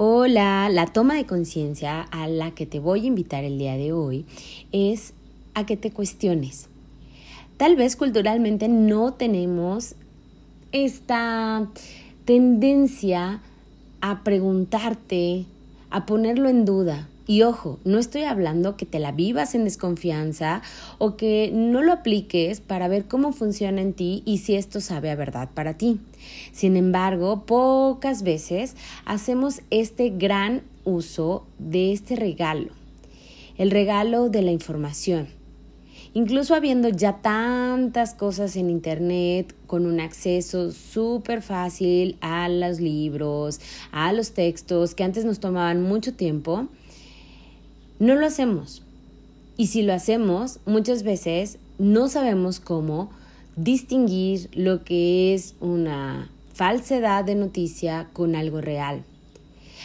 Hola, la toma de conciencia a la que te voy a invitar el día de hoy es a que te cuestiones. Tal vez culturalmente no tenemos esta tendencia a preguntarte, a ponerlo en duda. Y ojo, no estoy hablando que te la vivas en desconfianza o que no lo apliques para ver cómo funciona en ti y si esto sabe a verdad para ti. Sin embargo, pocas veces hacemos este gran uso de este regalo, el regalo de la información. Incluso habiendo ya tantas cosas en Internet con un acceso súper fácil a los libros, a los textos que antes nos tomaban mucho tiempo, no lo hacemos. Y si lo hacemos, muchas veces no sabemos cómo distinguir lo que es una falsedad de noticia con algo real.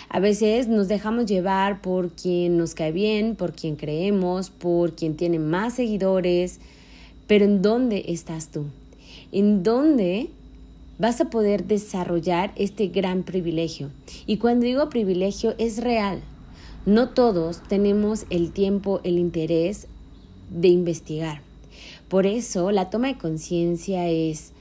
A veces nos dejamos llevar por quien nos cae bien, por quien creemos, por quien tiene más seguidores, pero ¿en dónde estás tú? ¿En dónde vas a poder desarrollar este gran privilegio? Y cuando digo privilegio es real, no todos tenemos el tiempo, el interés de investigar. Por eso la toma de conciencia es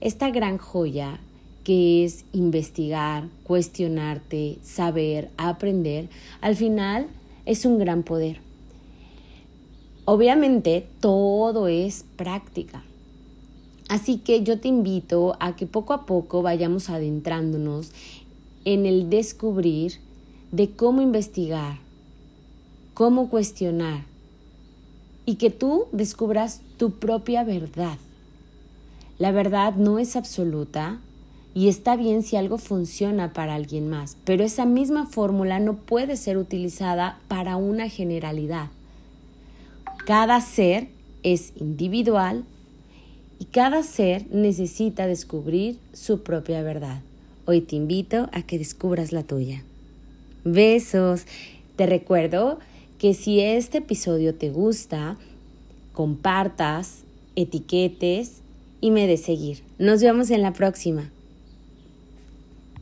esta gran joya que es investigar, cuestionarte, saber, aprender, al final es un gran poder. Obviamente todo es práctica. Así que yo te invito a que poco a poco vayamos adentrándonos en el descubrir de cómo investigar, cómo cuestionar y que tú descubras tu propia verdad. La verdad no es absoluta y está bien si algo funciona para alguien más, pero esa misma fórmula no puede ser utilizada para una generalidad. Cada ser es individual y cada ser necesita descubrir su propia verdad. Hoy te invito a que descubras la tuya. Besos. Te recuerdo que si este episodio te gusta, compartas, etiquetes y me des seguir. Nos vemos en la próxima.